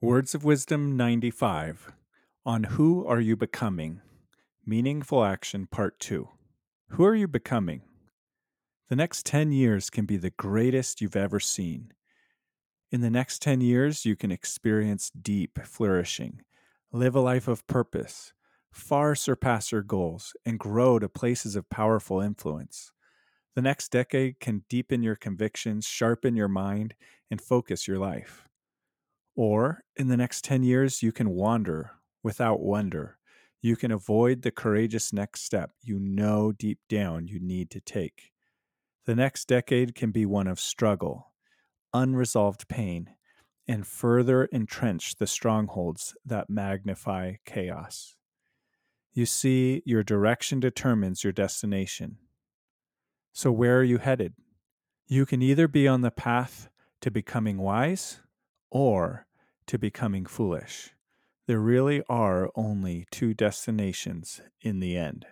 Words of Wisdom 95 on Who Are You Becoming? Meaningful Action Part 2. Who are you becoming? The next 10 years can be the greatest you've ever seen. In the next 10 years, you can experience deep flourishing, live a life of purpose, far surpass your goals, and grow to places of powerful influence. The next decade can deepen your convictions, sharpen your mind, and focus your life. Or in the next 10 years, you can wander without wonder. You can avoid the courageous next step you know deep down you need to take. The next decade can be one of struggle, unresolved pain, and further entrench the strongholds that magnify chaos. You see, your direction determines your destination. So, where are you headed? You can either be on the path to becoming wise or to becoming foolish. There really are only two destinations in the end.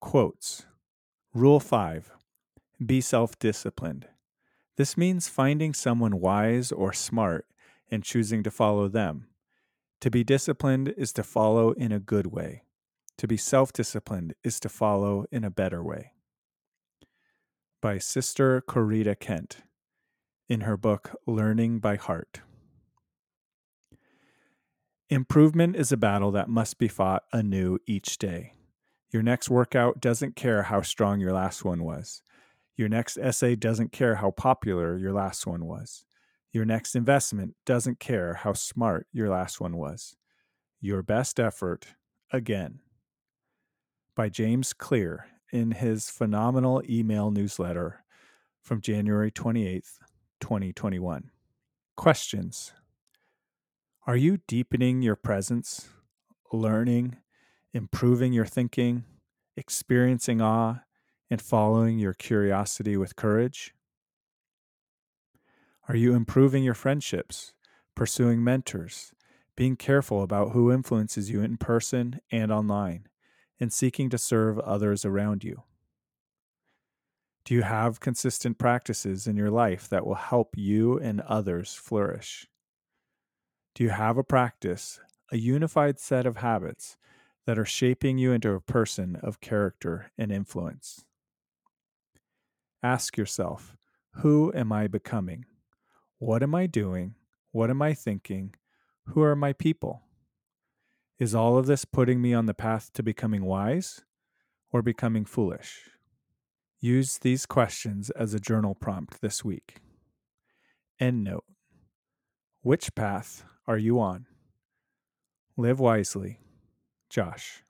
Quotes Rule 5 Be self disciplined. This means finding someone wise or smart and choosing to follow them. To be disciplined is to follow in a good way. To be self disciplined is to follow in a better way. By Sister Corita Kent in her book Learning by Heart. Improvement is a battle that must be fought anew each day. Your next workout doesn't care how strong your last one was. Your next essay doesn't care how popular your last one was. Your next investment doesn't care how smart your last one was. Your best effort again. By James Clear in his phenomenal email newsletter from January 28th, 2021. Questions Are you deepening your presence, learning, improving your thinking, experiencing awe, and following your curiosity with courage? Are you improving your friendships, pursuing mentors, being careful about who influences you in person and online, and seeking to serve others around you? Do you have consistent practices in your life that will help you and others flourish? Do you have a practice, a unified set of habits that are shaping you into a person of character and influence. Ask yourself who am I becoming? What am I doing? What am I thinking? Who are my people? Is all of this putting me on the path to becoming wise or becoming foolish? Use these questions as a journal prompt this week. End note Which path are you on? Live wisely. Josh.